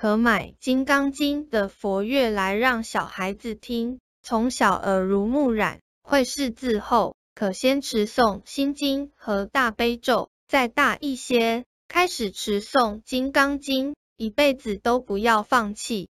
可买金刚经的佛乐来让小孩子听。从小耳濡目染会识字后可先持诵心经和大悲咒再大一些开始持诵金刚经一辈子都不要放弃。